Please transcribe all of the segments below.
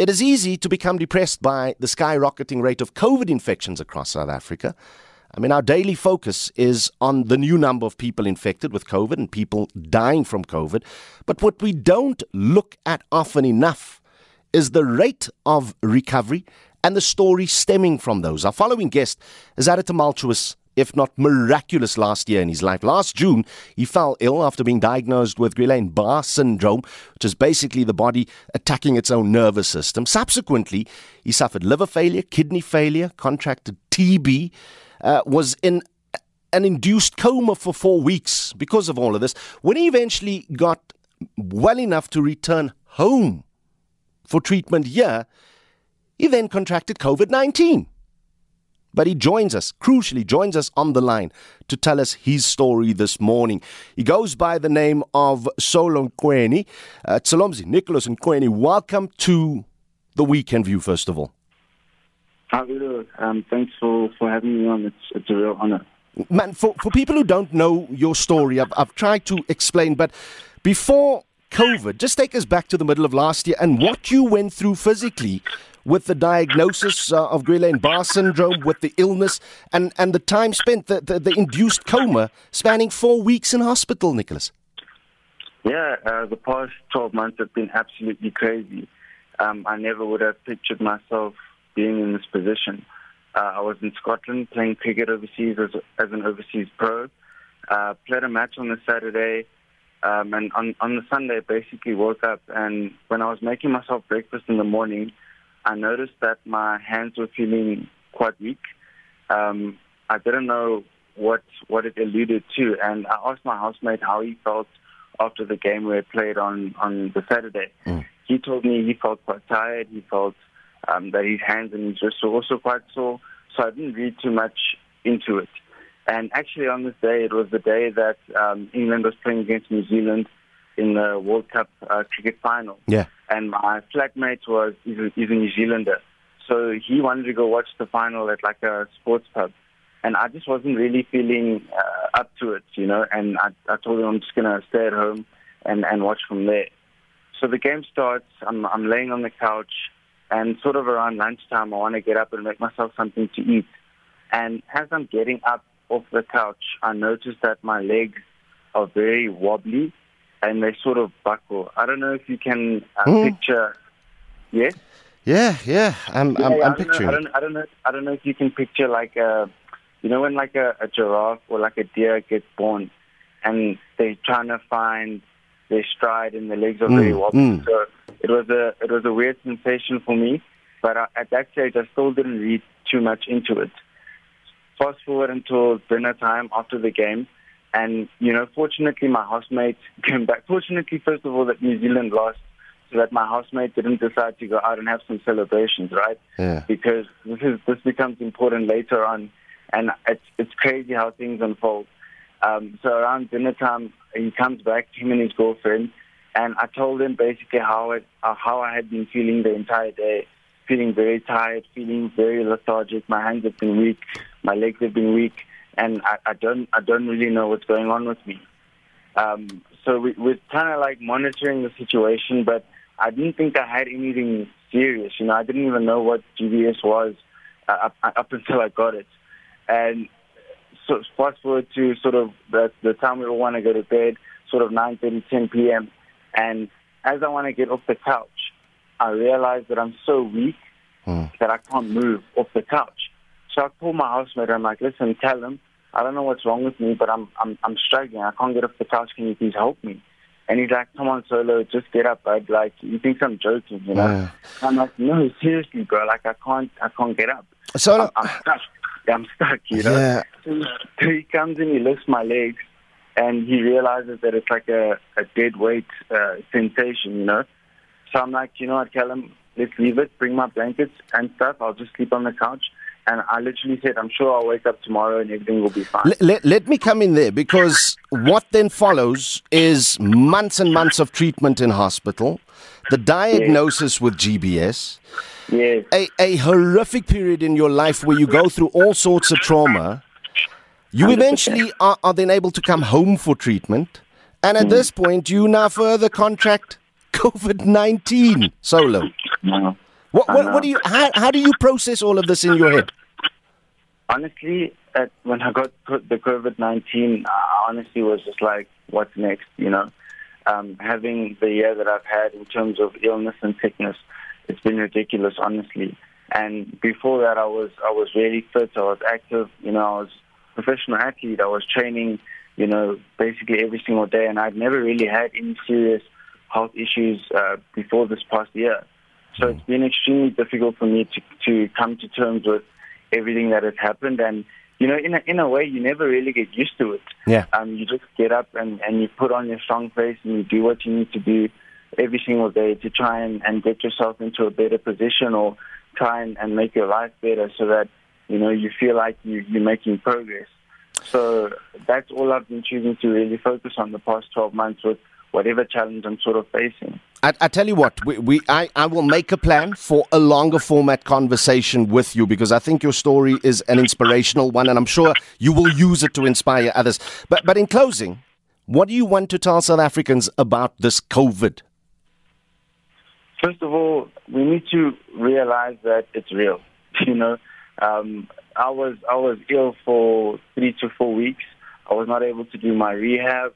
It is easy to become depressed by the skyrocketing rate of COVID infections across South Africa. I mean, our daily focus is on the new number of people infected with COVID and people dying from COVID. But what we don't look at often enough is the rate of recovery and the story stemming from those. Our following guest has had a tumultuous if not miraculous, last year in his life. Last June, he fell ill after being diagnosed with Guillain-Barré syndrome, which is basically the body attacking its own nervous system. Subsequently, he suffered liver failure, kidney failure, contracted TB, uh, was in an induced coma for four weeks because of all of this. When he eventually got well enough to return home for treatment here, he then contracted COVID 19. But he joins us, crucially, joins us on the line to tell us his story this morning. He goes by the name of Solo Nqweni. Uh, Solomzi, Nicholas Nqweni, welcome to the Weekend View, first of all. How are you um, Thanks for, for having me on. It's, it's a real honor. Man, for, for people who don't know your story, I've, I've tried to explain, but before COVID, just take us back to the middle of last year and what you went through physically with the diagnosis uh, of Guillain-Barré syndrome, with the illness, and, and the time spent, the, the, the induced coma, spanning four weeks in hospital, Nicholas? Yeah, uh, the past 12 months have been absolutely crazy. Um, I never would have pictured myself being in this position. Uh, I was in Scotland playing cricket overseas as, as an overseas pro. Uh, played a match on the Saturday, um, and on, on the Sunday, basically woke up. And when I was making myself breakfast in the morning, I noticed that my hands were feeling quite weak. Um, I didn't know what what it alluded to, and I asked my housemate how he felt after the game we had played on on the Saturday. Mm. He told me he felt quite tired. He felt um, that his hands and his wrists were also quite sore. So I didn't read too much into it. And actually, on this day, it was the day that um, England was playing against New Zealand in the World Cup uh, cricket final. Yeah. And my flatmate was he's a, he's a New Zealander, so he wanted to go watch the final at like a sports pub, and I just wasn't really feeling uh, up to it, you know. And I, I told him I'm just gonna stay at home and and watch from there. So the game starts. I'm I'm laying on the couch, and sort of around lunchtime, I want to get up and make myself something to eat. And as I'm getting up off the couch, I notice that my legs are very wobbly and they sort of buckle. I don't know if you can uh, mm. picture. Yes. Yeah, yeah. I'm, yeah, I'm, I'm I picturing. Know, I don't, I don't know. I don't know if you can picture like a, you know, when like a, a giraffe or like a deer gets born, and they're trying to find their stride and the legs are mm. very wobbly. Mm. So it was a, it was a weird sensation for me. But I, at that stage, I still didn't read too much into it. Fast forward until dinner time after the game and, you know, fortunately my housemate came back. Fortunately, first of all, that New Zealand lost so that my housemate didn't decide to go out and have some celebrations, right? Yeah. Because this is this becomes important later on, and it's it's crazy how things unfold. Um, so around dinner time, he comes back, him and his girlfriend, and I told him basically how it uh, how I had been feeling the entire day, feeling very tired, feeling very lethargic. My hands have been weak, my legs have been weak, and I, I don't I don't really know what's going on with me. Um, so we, we're kind of like monitoring the situation, but I didn't think I had anything serious. You know, I didn't even know what GBS was uh, up, up until I got it. And so fast forward to sort of the, the time we all want to go to bed, sort of 9:30, 10 p.m. And as I want to get off the couch, I realize that I'm so weak mm. that I can't move off the couch. So I call my housemate. And I'm like, listen, tell him I don't know what's wrong with me, but I'm I'm I'm struggling. I can't get off the couch. Can you please help me? And he's like, come on, Solo, just get up, bud. Like, he thinks I'm joking, you know? Yeah. I'm like, no, seriously, bro. Like, I can't, I can't get up. So I'm, I'm stuck. I'm stuck, you know? Yeah. So he comes and he lifts my legs and he realizes that it's like a, a dead weight uh, sensation, you know? So I'm like, you know what, tell him, let's leave it, bring my blankets and stuff. I'll just sleep on the couch. And I literally said, I'm sure I'll wake up tomorrow and everything will be fine. Let, let, let, me come in there because what then follows is months and months of treatment in hospital, the diagnosis yes. with GBS, yes. a, a horrific period in your life where you go through all sorts of trauma. You 100%. eventually are, are, then able to come home for treatment. And at mm. this point, you now further contract COVID 19 solo. No. What, what, what do you? How, how do you process all of this in your head? Honestly, at, when I got the COVID nineteen, I honestly was just like, "What's next?" You know, um, having the year that I've had in terms of illness and sickness, it's been ridiculous, honestly. And before that, I was I was really fit. I was active. You know, I was a professional athlete. I was training. You know, basically every single day, and I'd never really had any serious health issues uh, before this past year. So it's been extremely difficult for me to to come to terms with everything that has happened. And you know in a in a way you never really get used to it. Yeah. Um you just get up and and you put on your strong face and you do what you need to do every single day to try and and get yourself into a better position or try and, and make your life better so that you know you feel like you you're making progress. So that's all I've been choosing to really focus on the past 12 months with whatever challenge I'm sort of facing. I, I tell you what, we, we I, I will make a plan for a longer format conversation with you because I think your story is an inspirational one, and I'm sure you will use it to inspire others. But but in closing, what do you want to tell South Africans about this COVID? First of all, we need to realize that it's real. You know, um, I was I was ill for three to four weeks. I was not able to do my rehab.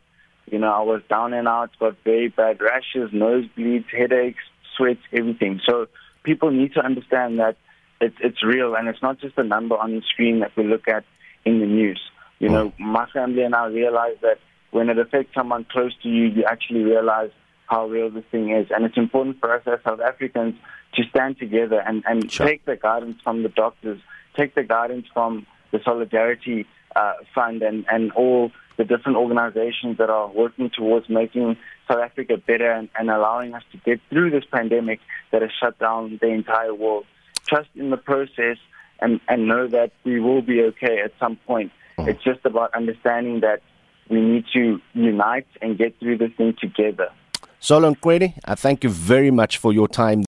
You know, I was down and out, got very bad rashes, nosebleeds, headaches, sweats, everything. So people need to understand that it's it's real and it's not just a number on the screen that we look at in the news. You know, my family and I realize that when it affects someone close to you, you actually realize how real this thing is. And it's important for us as South Africans to stand together and, and sure. take the guidance from the doctors, take the guidance from the Solidarity uh, Fund and, and all the different organizations that are working towards making South Africa better and, and allowing us to get through this pandemic that has shut down the entire world. Trust in the process and, and know that we will be okay at some point. Mm. It's just about understanding that we need to unite and get through this thing together. Solo Nqweni, I thank you very much for your time.